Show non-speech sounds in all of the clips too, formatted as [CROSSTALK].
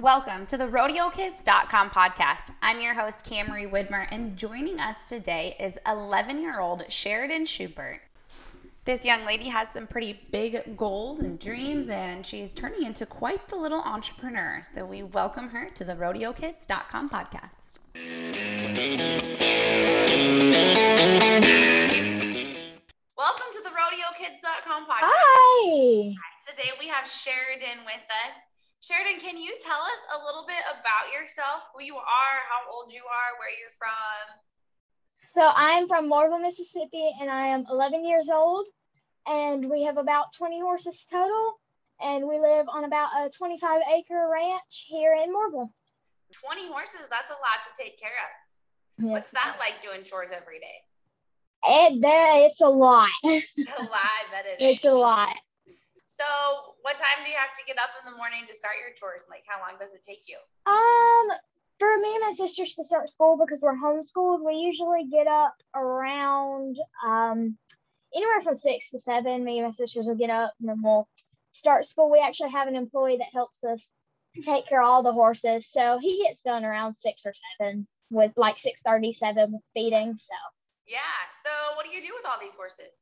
Welcome to the RodeoKids.com podcast. I'm your host, Camry Widmer, and joining us today is 11 year old Sheridan Schubert. This young lady has some pretty big goals and dreams, and she's turning into quite the little entrepreneur. So we welcome her to the RodeoKids.com podcast. Welcome to the RodeoKids.com podcast. Hi. Today we have Sheridan with us. Sheridan, can you tell us a little bit about yourself, who you are, how old you are, where you're from? So I'm from Mooreville, Mississippi, and I am 11 years old. And we have about 20 horses total. And we live on about a 25 acre ranch here in Mooreville. 20 horses, that's a lot to take care of. Yes. What's that like doing chores every day? And that, it's a lot. It's a lot, it [LAUGHS] is. it's a lot. So, what time do you have to get up in the morning to start your chores? Like, how long does it take you? Um, for me and my sisters to start school because we're homeschooled, we usually get up around um anywhere from six to seven. Me and my sisters will get up and then we'll start school. We actually have an employee that helps us take care of all the horses. So he gets done around six or seven with like six thirty seven feeding. So Yeah. So, what do you do with all these horses?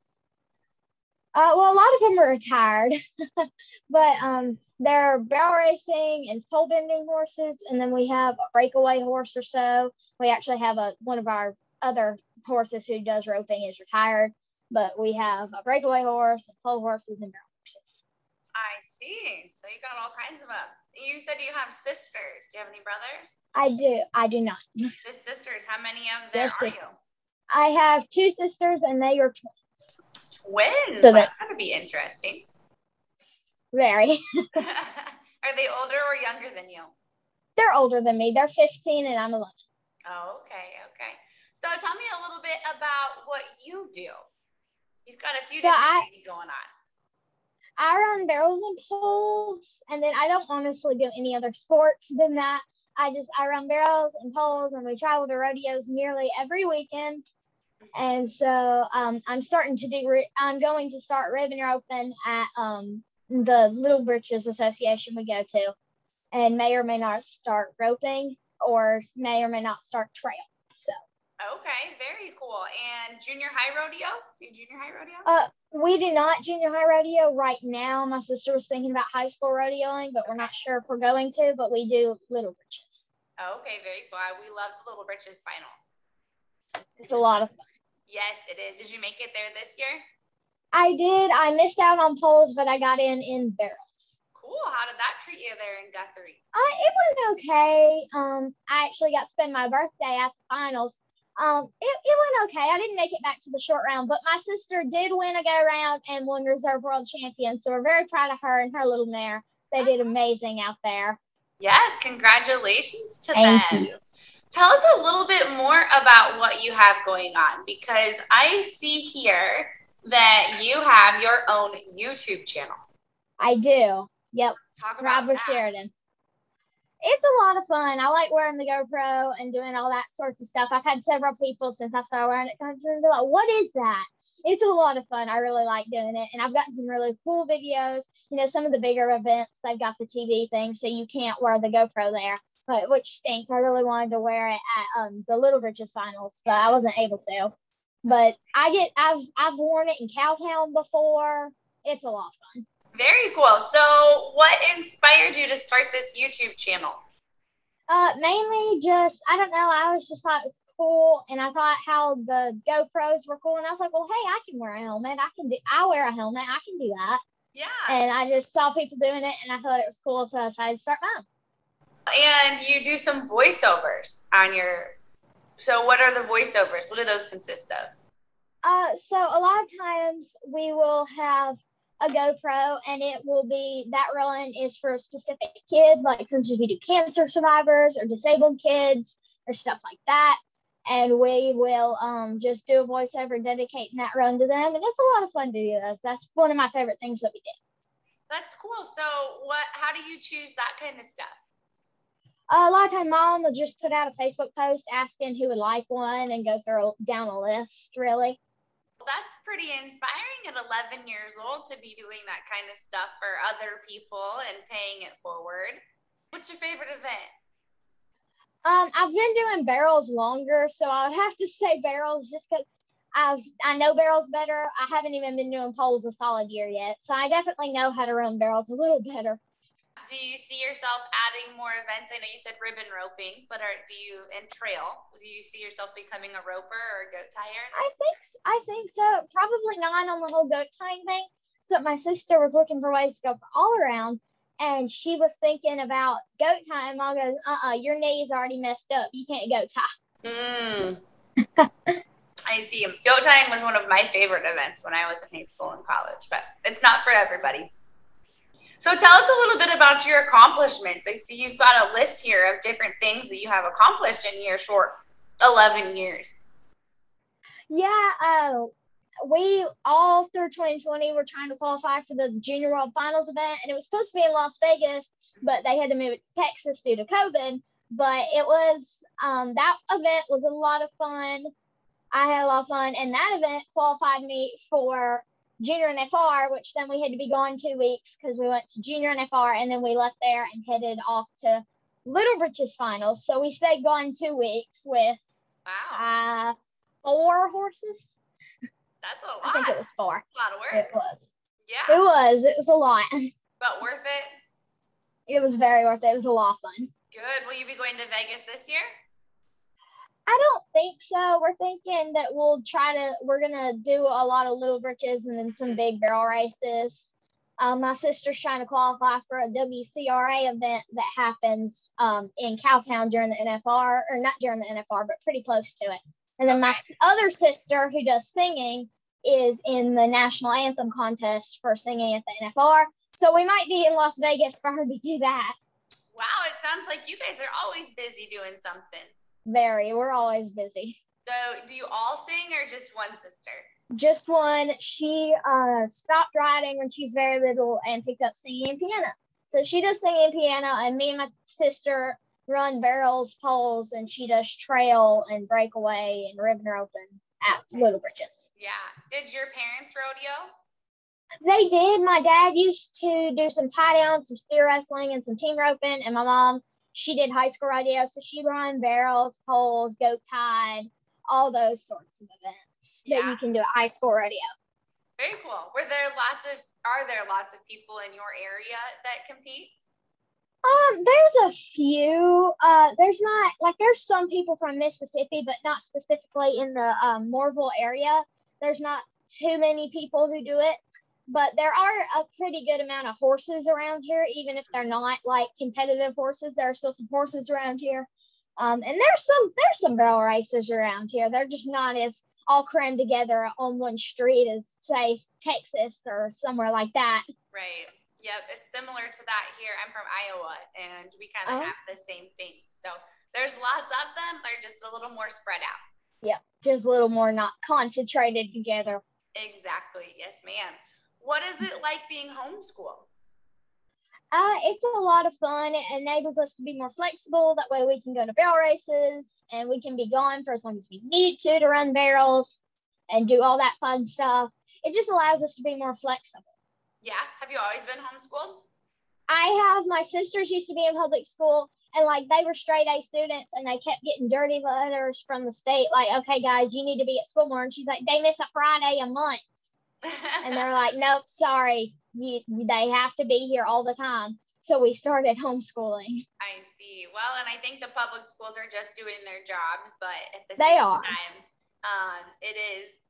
Uh well a lot of them are retired. [LAUGHS] but um they're barrel racing and pole bending horses, and then we have a breakaway horse or so. We actually have a one of our other horses who does roping is retired, but we have a breakaway horse, and pole horses, and barrel horses. I see. So, you got all kinds of them. You said you have sisters. Do you have any brothers? I do. I do not. The sisters, how many of them are you? I have two sisters, and they are twins. Twins. So That's going to be interesting. Very. [LAUGHS] [LAUGHS] are they older or younger than you? They're older than me. They're 15, and I'm 11. Oh, okay, okay. So tell me a little bit about what you do. You've got a few So different I- things going on. I run barrels and poles, and then I don't honestly do any other sports than that. I just I run barrels and poles, and we travel to rodeos nearly every weekend. And so um, I'm starting to do. Ri- I'm going to start ribbon roping at um, the Little Britches Association we go to, and may or may not start roping, or may or may not start trail. So Okay, very cool. And junior high rodeo? Do you junior high rodeo? uh, we do not junior high rodeo right now. My sister was thinking about high school rodeoing, but we're not sure if we're going to. But we do Little Britches. okay, very cool. We love the Little Britches finals. It's a lot of fun. Yes, it is. Did you make it there this year? I did. I missed out on poles, but I got in in barrels. Cool. How did that treat you there in Guthrie? Uh, it went okay. Um, I actually got to spend my birthday at the finals. Um, it, it went okay. I didn't make it back to the short round, but my sister did win a go round and won reserve world champion. So we're very proud of her and her little mare. They did amazing out there. Yes, congratulations to Thank them. you. Tell us a little bit more about what you have going on because I see here that you have your own YouTube channel. I do. Yep. Let's talk about Rob with that. Sheridan. It's a lot of fun. I like wearing the GoPro and doing all that sorts of stuff. I've had several people since I started wearing it me be like, "What is that?" It's a lot of fun. I really like doing it, and I've gotten some really cool videos. You know, some of the bigger events they've got the TV thing, so you can't wear the GoPro there, but which stinks. I really wanted to wear it at um, the Little Britches finals, but I wasn't able to. But I get, I've, I've worn it in Cowtown before. It's a lot of fun. Very cool. So, what inspired you to start this YouTube channel? Uh, mainly just I don't know. I always just thought it was cool, and I thought how the GoPros were cool, and I was like, well, hey, I can wear a helmet. I can do. I wear a helmet. I can do that. Yeah. And I just saw people doing it, and I thought it was cool, so I decided to start mine. And you do some voiceovers on your. So, what are the voiceovers? What do those consist of? Uh, so a lot of times we will have a GoPro, and it will be that run is for a specific kid. Like sometimes we do cancer survivors or disabled kids or stuff like that. And we will um, just do a voiceover dedicating that run to them. And it's a lot of fun to do those. That's one of my favorite things that we did. That's cool. So, what? How do you choose that kind of stuff? Uh, a lot of time, mom will just put out a Facebook post asking who would like one and go through down a list, really. That's pretty inspiring at 11 years old to be doing that kind of stuff for other people and paying it forward. What's your favorite event? Um, I've been doing barrels longer, so I would have to [LAUGHS] say barrels just because I've I know barrels better. I haven't even been doing poles a solid year yet, so I definitely know how to run barrels a little better. Do you see yourself adding more events? I know you said ribbon roping, but are do you and trail? Do you see yourself becoming a roper or a goat tyer? I think I think so. Probably not on the whole goat tying thing. So my sister was looking for ways to go all around, and she was thinking about goat tying. Mom goes, "Uh, uh your knee's already messed up. You can't goat tie." Mm. [LAUGHS] I see. Goat tying was one of my favorite events when I was in high school and college, but it's not for everybody. So tell us a little bit about your accomplishments. I see you've got a list here of different things that you have accomplished in your short 11 years. Yeah, uh, we all through 2020 were trying to qualify for the Junior World Finals event, and it was supposed to be in Las Vegas, but they had to move it to Texas due to COVID. But it was um, that event was a lot of fun. I had a lot of fun, and that event qualified me for junior NFR, which then we had to be gone two weeks because we went to junior NFR, and then we left there and headed off to Little Britches finals. So we stayed gone two weeks with wow. Uh, four horses. That's a lot. [LAUGHS] I think it was four. A lot of work. It was. Yeah. It was. It was a lot. [LAUGHS] But worth it. It was very worth it. It was a lot of fun. Good. Will you be going to Vegas this year? I don't think so. We're thinking that we'll try to, we're going to do a lot of little britches and then some big barrel races. Um, my sister's trying to qualify for a WCRA event that happens um, in Cowtown during the NFR, or not during the NFR, but pretty close to it. And then my other sister, who does singing, is in the national anthem contest for singing at the NFR. So we might be in Las Vegas for her to do that. Wow, it sounds like you guys are always busy doing something. Very. We're always busy. So, do you all sing or just one sister? Just one. She uh, stopped riding when she's very little and picked up singing and piano. So she does singing and piano, and me and my sister run barrels, poles, and she does trail and breakaway and ribbon roping at Little Britches. Yeah. Did your parents rodeo? They did. My dad used to do some tie down, some steer wrestling, and some team roping, and my mom she did high school rodeo, so she run barrels, poles, goat tied, all those sorts of events yeah. that you can do at high school rodeo. Very cool. Were there lots of are there lots of people in your area that compete? Um, there's a few. Uh, there's not like there's some people from Mississippi, but not specifically in the um, Mooreville area. There's not too many people who do it, but there are a pretty good amount of horses around here, even if they're not like competitive horses. There are still some horses around here, um, and there's some there's some barrel racers around here. They're just not as all crammed together on one street as say Texas or somewhere like that. Right. Yep, it's similar to that here. I'm from Iowa, and we kind of uh-huh. have the same thing. So there's lots of them. They're just a little more spread out. Yep, just a little more not concentrated together. Exactly. Yes, ma'am. What is it like being homeschooled? Uh, it's a lot of fun. It enables us to be more flexible. That way, we can go to barrel races and we can be gone for as long as we need to to run barrels and do all that fun stuff. It just allows us to be more flexible. Yeah. Have you always been homeschooled? I have. My sisters used to be in public school, and like they were straight A students, and they kept getting dirty letters from the state, like, "Okay, guys, you need to be at school more." And she's like, "They miss a Friday a month," and [LAUGHS] they're like, "Nope, sorry, you, they have to be here all the time." So we started homeschooling. I see. Well, and I think the public schools are just doing their jobs, but at the they same are. time, um, it is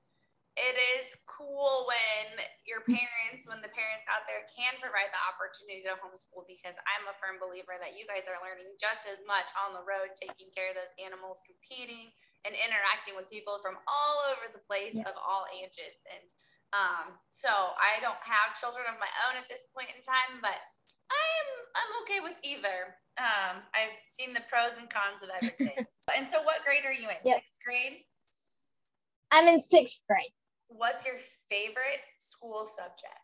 it is cool when your parents, when the parents out there can provide the opportunity to homeschool because I'm a firm believer that you guys are learning just as much on the road, taking care of those animals, competing and interacting with people from all over the place yeah. of all ages. And um, so I don't have children of my own at this point in time, but I'm I'm okay with either. Um, I've seen the pros and cons of everything. [LAUGHS] and so, what grade are you in? Yep. Sixth grade. I'm in sixth grade what's your favorite school subject?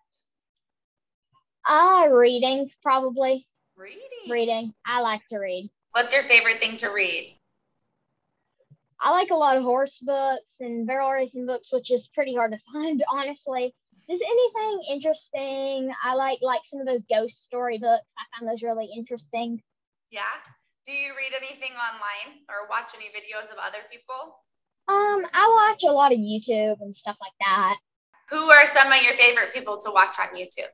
Uh, reading, probably. Reading. Reading. I like to read. What's your favorite thing to read? I like a lot of horse books and barrel racing books, which is pretty hard to [LAUGHS] find, honestly. Just anything interesting. I like like some of those ghost story books. I find those really interesting. Yeah. Do you read anything online or watch any videos of other people? Um, I watch a lot of YouTube and stuff like that. Who are some of your favorite people to watch on YouTube?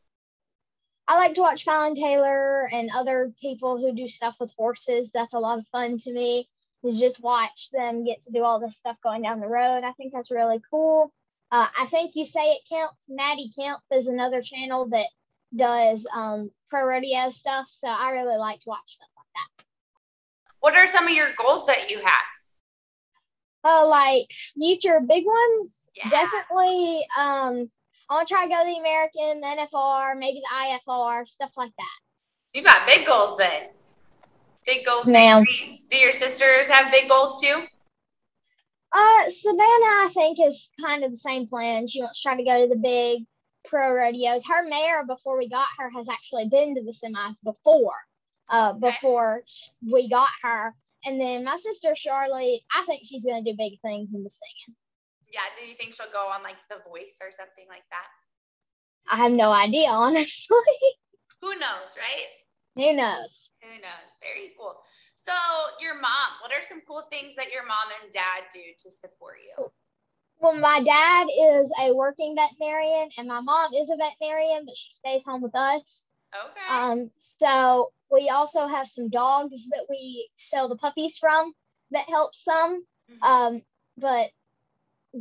I like to watch Fallon Taylor and other people who do stuff with horses. That's a lot of fun to me to just watch them get to do all this stuff going down the road. I think that's really cool. Uh, I think you say it Kemp. Maddie Kemp is another channel that does um, pro rodeo stuff. So I really like to watch stuff like that. What are some of your goals that you have? Uh, like future big ones, Yeah. definitely. Um, I want to try to go to the American, the NFR, maybe the IFR, stuff like that. You got big goals then. Big goals, big Ma'am. dreams. Do your sisters have big goals too? Uh, Savannah, I think, is kind of the same plan. She wants to try to go to the big pro rodeos. Her mare, before we got her, has actually been to the semis before, uh, Okay. before we got her. And then my sister Charlotte, I think she's going to do big things in the singing. Yeah. Do you think she'll go on like The Voice or something like that? I have no idea, [LAUGHS] honestly. Who knows, right? Who knows? Who knows? Very cool. So, your mom, what are some cool things that your mom and dad do to support you? Well, my dad is a working veterinarian, and my mom is a veterinarian, but she stays home with us. Okay. Um, so we also have some dogs that we sell the puppies from that helps some. Mhm. Um, but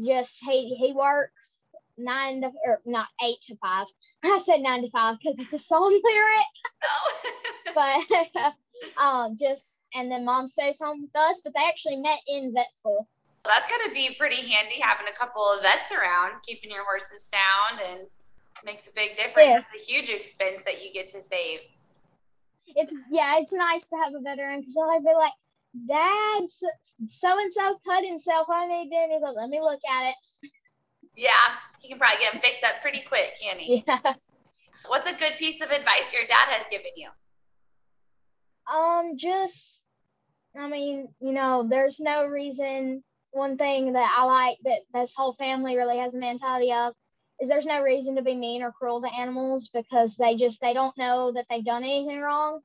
just he he works nine to or not eight to five. [LAUGHS] I said nine to five because it's a song lyric, no. [LAUGHS] [LAUGHS] but [LAUGHS] um, just and then mom stays home with us. But they actually met in vet school. That's got to be pretty handy having a couple of vets around, keeping your horses sound, and makes a big difference. Yeah. It's a huge expense that you get to save. It's yeah, it's nice to have a veteran because I'd be like, Dad, so and so cut himself. What are they doing? He's like, let me look at it. Yeah, he can probably get them fixed up pretty quick, can he? [LAUGHS] Yeah. What's a good piece of advice your dad has given you? Um, just, I mean, you know, there's no reason. One thing that I like that this whole family really has a mentality of is there's no reason to be mean or cruel to animals because they just they don't know that they've done anything wrong,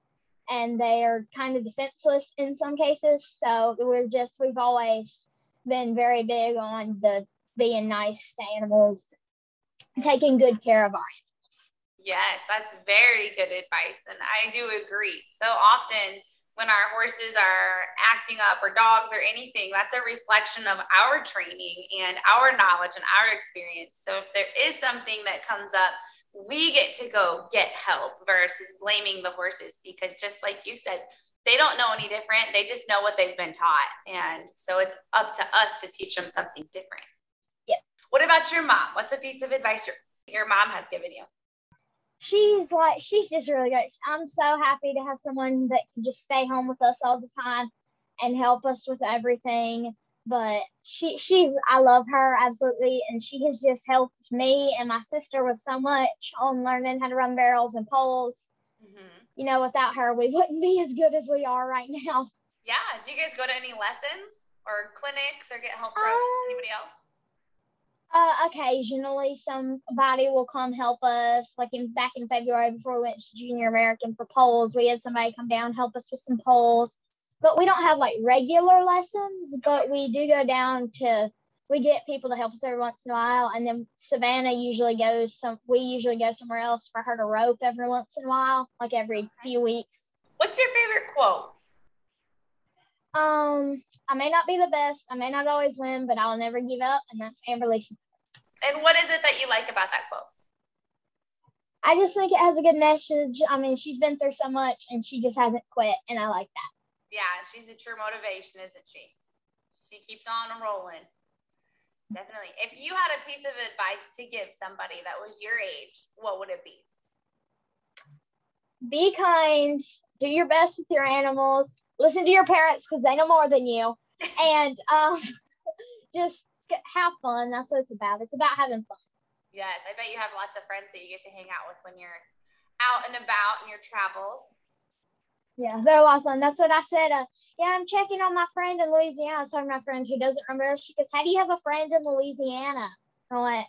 and they are kind of defenseless in some cases. So we're just we've always been very big on the being nice to animals, taking good care of our Yes, that's very good advice. And I do agree. So often, when our horses are acting up or dogs or anything, that's a reflection of our training and our knowledge and our experience. So if there is something that comes up, we get to go get help versus blaming the horses because just like you said, they don't know any different. They just know what they've been taught. And so it's up to us to teach them something different. Yeah. What about your mom? What's a piece of advice your, your mom has given you? She's like she's just really great. I'm so happy to have someone that can just stay home with us all the time and help us with everything. But she she's I love her absolutely and she has just helped me and my sister with so much on learning how to run barrels and poles. Mm-hmm. You know, without her we wouldn't be as good as we are right now. Yeah. Do you guys go to any lessons or clinics or get help from Um, anybody else? Uh, occasionally somebody will come help us. Like in back in February before we went to Junior American for poles, we had somebody come down help us with some poles. But we don't have like regular lessons, but we do go down to we get people to help us every once in a while. And then Savannah usually goes some we usually go somewhere else for her to rope every once in a while, like every few weeks. What's your favorite quote? Um, I may not be the best, I may not always win, but I'll never give up, and that's Amberley's. And what is it that you like about that quote? I just think it has a good message. I mean, she's been through so much and she just hasn't quit, and I like that. Yeah, she's a true motivation, isn't she? She keeps on rolling. Definitely. If you had a piece of advice to give somebody that was your age, what would it be? Be kind, do your best with your animals, listen to your parents because they know more than you, [LAUGHS] and um, [LAUGHS] just have fun. That's what it's about. It's about having fun. Yes, I bet you have lots of friends that you get to hang out with when you're out and about in your travels. Yeah, they're a lot of fun. That's what I said. Uh, yeah, I'm checking on my friend in Louisiana. I was talking to my friend who doesn't remember. She goes, How do you have a friend in Louisiana? I went,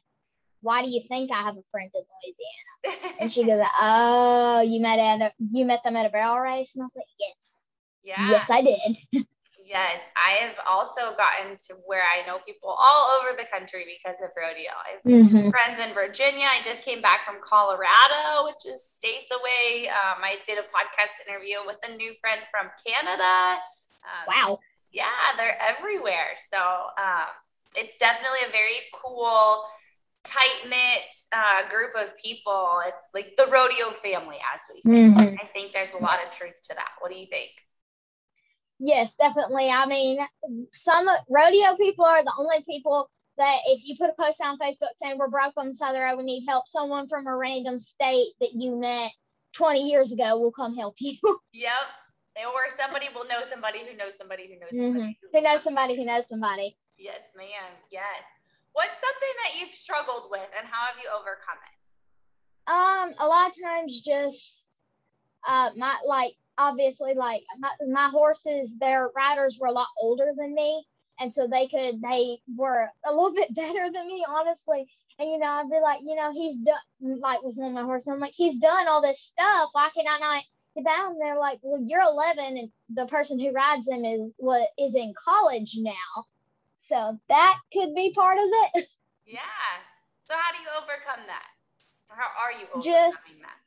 Why do you think I have a friend in Louisiana? And she goes, [LAUGHS] Oh, you met at a, you met them at a barrel race? And I was like, Yes. Yeah. Yes, I did. [LAUGHS] Yes, I have also gotten to where I know people all over the country because of rodeo. I have Mhm. friends in Virginia. I just came back from Colorado, which is states away. Um, I did a podcast interview with a new friend from Canada. Um, Wow. Yeah, they're everywhere. So um, it's definitely a very cool, tight knit uh, group of people. It's like the rodeo family, as we say. Mhm. I think there's a lot of truth to that. What do you think? Yes, definitely. I mean, some rodeo people are the only people that if you put a post on Facebook saying we're broke on the side of the road, we need help, someone from a random state that you met 20 years ago will come help you. [LAUGHS] Yep. Or somebody will know somebody who knows somebody who knows somebody. Who knows somebody who knows somebody? Yes, ma'am. Yes. What's something that you've struggled with and how have you overcome it? Um, a lot of times just uh my like obviously like my, my horses, their riders were a lot older than me. And so they could they were a little bit [LAUGHS] better than me, honestly. And you know, I'd be like, you know, he's done like with one of my horses, I'm like, he's done all this stuff. Why can I not get down there? Like, well, you're 11, and the person who rides him is what is in college now. So that could be part of it. [LAUGHS] Yeah. So how do you overcome that? Or how are you overcoming Just- that?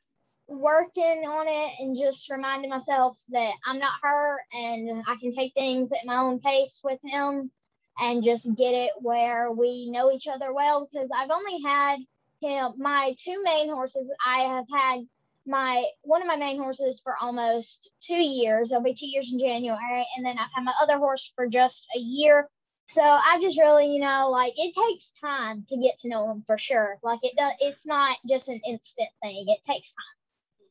Working on it and just reminding myself that I'm not her and I can take things at my own pace with him and just get it where we know each other well. Because I've only had him my two main horses. I have had my one of my main horses for almost two years. It'll be two years in January. And then I've had my other horse for just a year. So I just really you know like it takes time to get to know him for sure. Like it does it's not just an instant thing. It takes time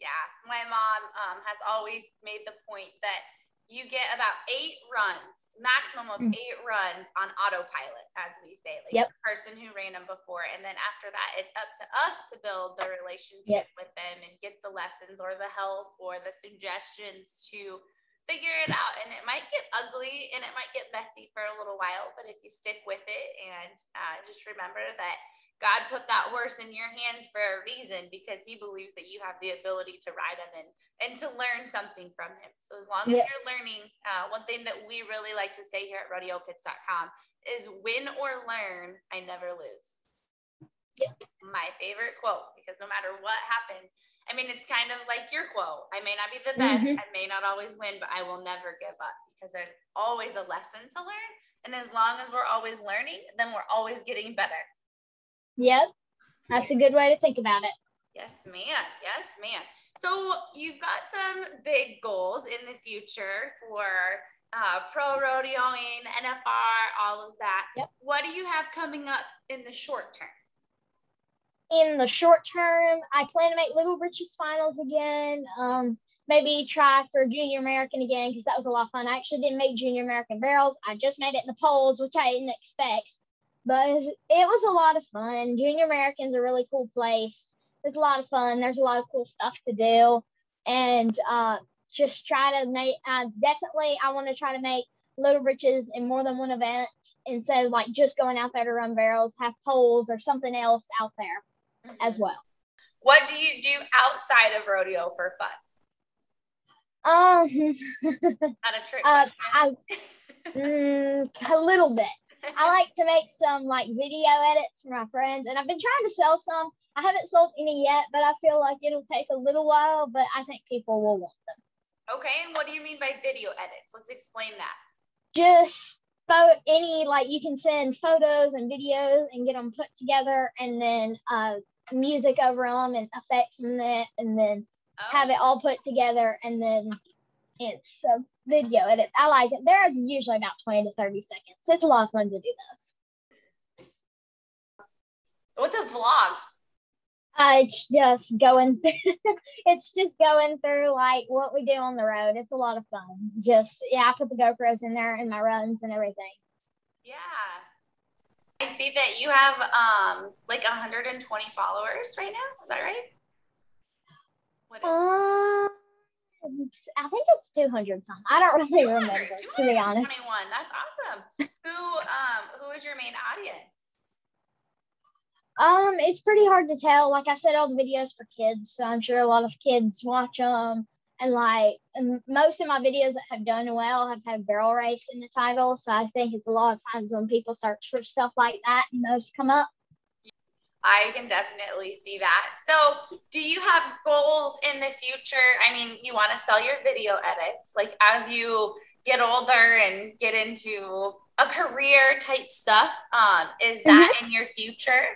Yeah. My mom um, has always made the point that you get about eight runs, maximum of Mm. eight runs on autopilot, as we say, like Yep. the person who ran them before. And then after that, it's up to us to build the relationship Yep. with them and get the lessons or the help or the suggestions to figure it out. And it might get ugly and it might get messy for a little while, but if you stick with it and uh, just remember that God put that horse in your hands for a reason because he believes that you have the ability to ride him and, and to learn something from him. So as long as Yeah. you're learning, uh, one thing that we really like to say here at rodeokids.com is win or learn, I never lose. Yeah. My favorite quote because no matter what happens, I mean, it's kind of like your quote. I may not be the best, Mhm. I may not always win, but I will never give up because there's always a lesson to learn. And as long as we're always learning, then we're always getting better. Yep. That's a good way to think about it. Yes, ma'am. Yes, ma'am. So you've got some big goals in the future for uh, pro rodeoing, NFR, all of that. Yep. What do you have coming up in the short term? In the short term, I plan to make Little Britches finals again. Um, maybe try for Junior American again because that was a lot of fun. I actually didn't make Junior American barrels. I just made it in the poles, which I didn't expect. But it was, it was a lot of fun. Junior American's a really cool place. It's a lot of fun. There's a lot of cool stuff to do. And uh, just try to make, uh, definitely, I want to try to make Little Britches in more than one event instead of like just going out there to run barrels, have poles or something else out there as well. What do you do outside of rodeo for fun? Um, [LAUGHS] Not a trick uh. I, mm, a little bit. I like to make some like video edits for my friends, and I've been trying to sell some. I haven't sold any yet, but I feel like it'll take a little while. But I think people will want them. okay, and what do you mean by video edits? Let's explain that. Just pho- any like you can send photos and videos and get them put together, and then uh, music over them and effects and that, and then Oh, have it all put together and then it's a video edit. I like it. They're usually about 20 to 30 seconds. It's a lot of fun to do those. What's a vlog? Uh, it's just going [LAUGHS] through, it's just going through like what we do on the road. It's a lot of fun. Just, yeah, I put the GoPros in there and my runs and everything. Yeah. I see that you have um like 120 followers right now. Is that right? What is Um, I think it's 200 something. I don't really 200, remember, to be honest. 221. That's awesome. Who um who is your main audience? Um, it's pretty hard to tell. Like I said, all the videos for kids, so I'm sure a lot of kids watch them. And like and most of my videos that have done well have had barrel race in the title. So I think it's a lot of times when people search for stuff like that and those come up. I can definitely see that. So, do you have goals in the future? I mean, you want to sell your video edits like as you get older and get into a career type stuff. Um, is that mm-hmm. in your future?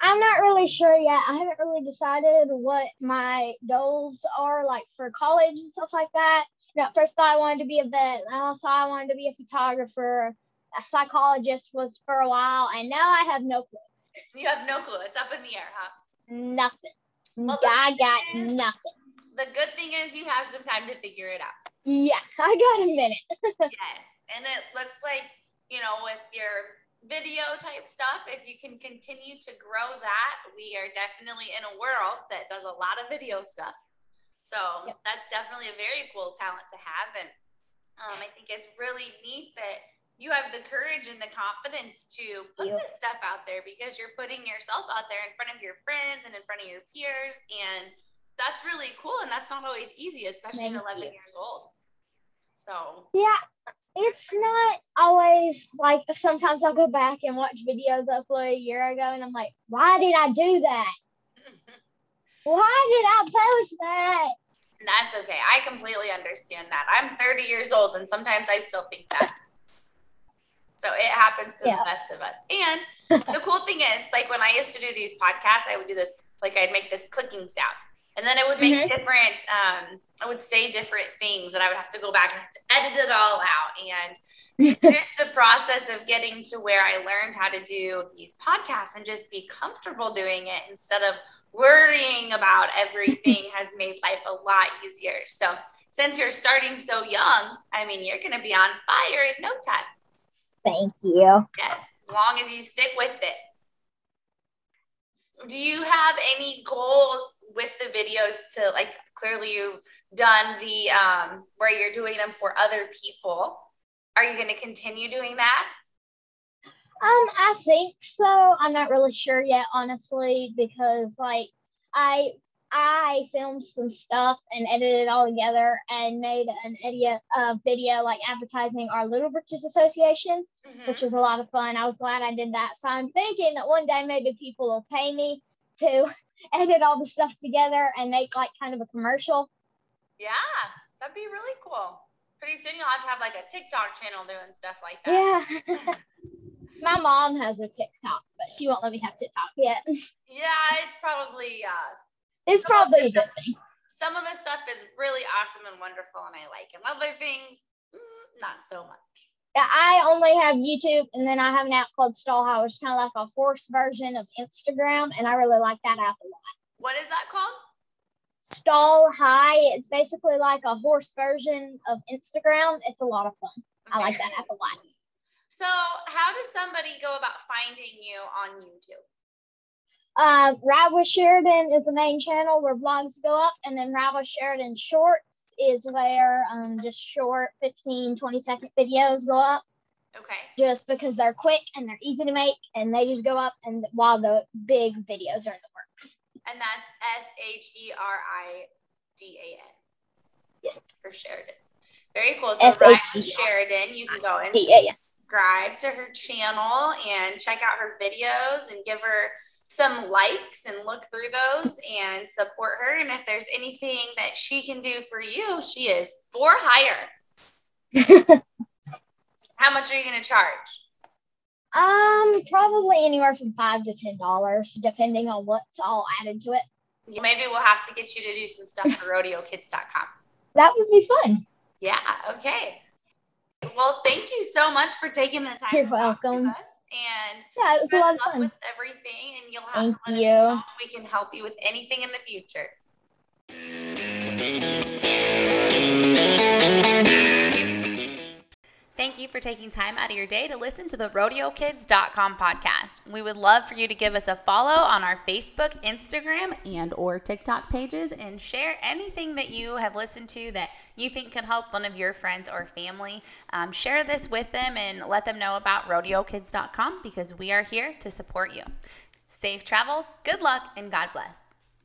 I'm not really sure yet. I haven't really decided what my goals are like for college and stuff like that. You know, at first I wanted to be a vet. I also I wanted to be a photographer. A psychologist was for a while, and now I have no clue. [LAUGHS] You have no clue. It's up in the air, huh? Nothing. Well, I got is, nothing. The good thing is you have some time to figure it out. Yeah, I got a minute. [LAUGHS] yes. And it looks like, you know, with your video type stuff, if you can continue to grow that, we are definitely in a world that does a lot of video stuff. So yep. that's definitely a very cool talent to have. And um, I think it's really neat that you have the courage and the confidence to put yep. this stuff out there because you're putting yourself out there in front of your friends and in front of your peers. And that's really cool. And that's not always easy, especially Thank at 11 you. years old. So, yeah, it's not always like sometimes I'll go back and watch videos I uploaded a year ago and I'm like, why did I do that? [LAUGHS] why did I post that? That's okay. I completely understand that. I'm 30 years old and sometimes I still think that. So it happens to yeah. the best of us. And [LAUGHS] the cool thing is, like when I used to do these podcasts, I would do this, like I'd make this clicking sound and then it would make mm-hmm. different um, i would say different things and i would have to go back and edit it all out and [LAUGHS] just the process of getting to where i learned how to do these podcasts and just be comfortable doing it instead of worrying about [LAUGHS] everything has made life a lot easier so since you're starting so young i mean you're going to be on fire in no time thank you. Yes as long as you stick with it. Do you have any goals with the videos to like clearly you've done the um where you're doing them for other people? Are you going to continue doing that? Um i think so. I'm not really sure yet honestly because like i i filmed some stuff and edited it all together and made an idiot uh, video like advertising our little britches association mm-hmm. which was a lot of fun i was glad i did that so i'm thinking that one day maybe people will pay me to [LAUGHS] edit all the stuff together and make like kind of a commercial. Yeah, that'd be really cool. Pretty soon you'll have to have like a TikTok channel doing stuff like that. Yeah. [LAUGHS] [LAUGHS] My mom has a TikTok, but she won't let me have TikTok yet. Yeah, it's probably uh it's probably a good thing. Some of the stuff is really awesome and wonderful and I like and other things mm, not so much. Yeah, I only have YouTube, and then I have an app called Stall High, which is kind of like a horse version of Instagram, and I really like that app a lot. What is that called? Stall High. It's basically like a horse version of Instagram. It's a lot of fun. I like that app a lot. So, how does somebody go about finding you on YouTube? Uh, Ride with Sheridan is the main channel where vlogs go up, and then Ride with Sheridan Shorts is where um, just short 15, 20 second videos go up. Okay. Just because they're quick and they're easy to make and they just go up and while the big videos are in the works. And that's S H E R I D A N. Yes. For Sheridan. Very cool. So Ride with Sheridan, you can go and subscribe to her channel and check out her videos and give her some likes and look through those and support her. And if there's anything that she can do for you, she is for hire. [LAUGHS] How much are you going to charge? Um, probably anywhere from five to ten dollars, depending on what's all added to it. Maybe we'll have to get you to do some stuff for rodeokids.com. That would be fun. Yeah. Okay. Well, thank you so much for taking the time. You're welcome. And yeah, it was a lot of fun. with everything, and you'll have Thank to let you. us know if we can help you with anything in the future. Thank you for taking time out of your day to listen to the rodeokids.com podcast. We would love for you to give us a follow on our Facebook, Instagram, and or TikTok pages and share anything that you have listened to that you think could help one of your friends or family. Um, share this with them and let them know about rodeokids.com because we are here to support you. Safe travels, good luck, and God bless.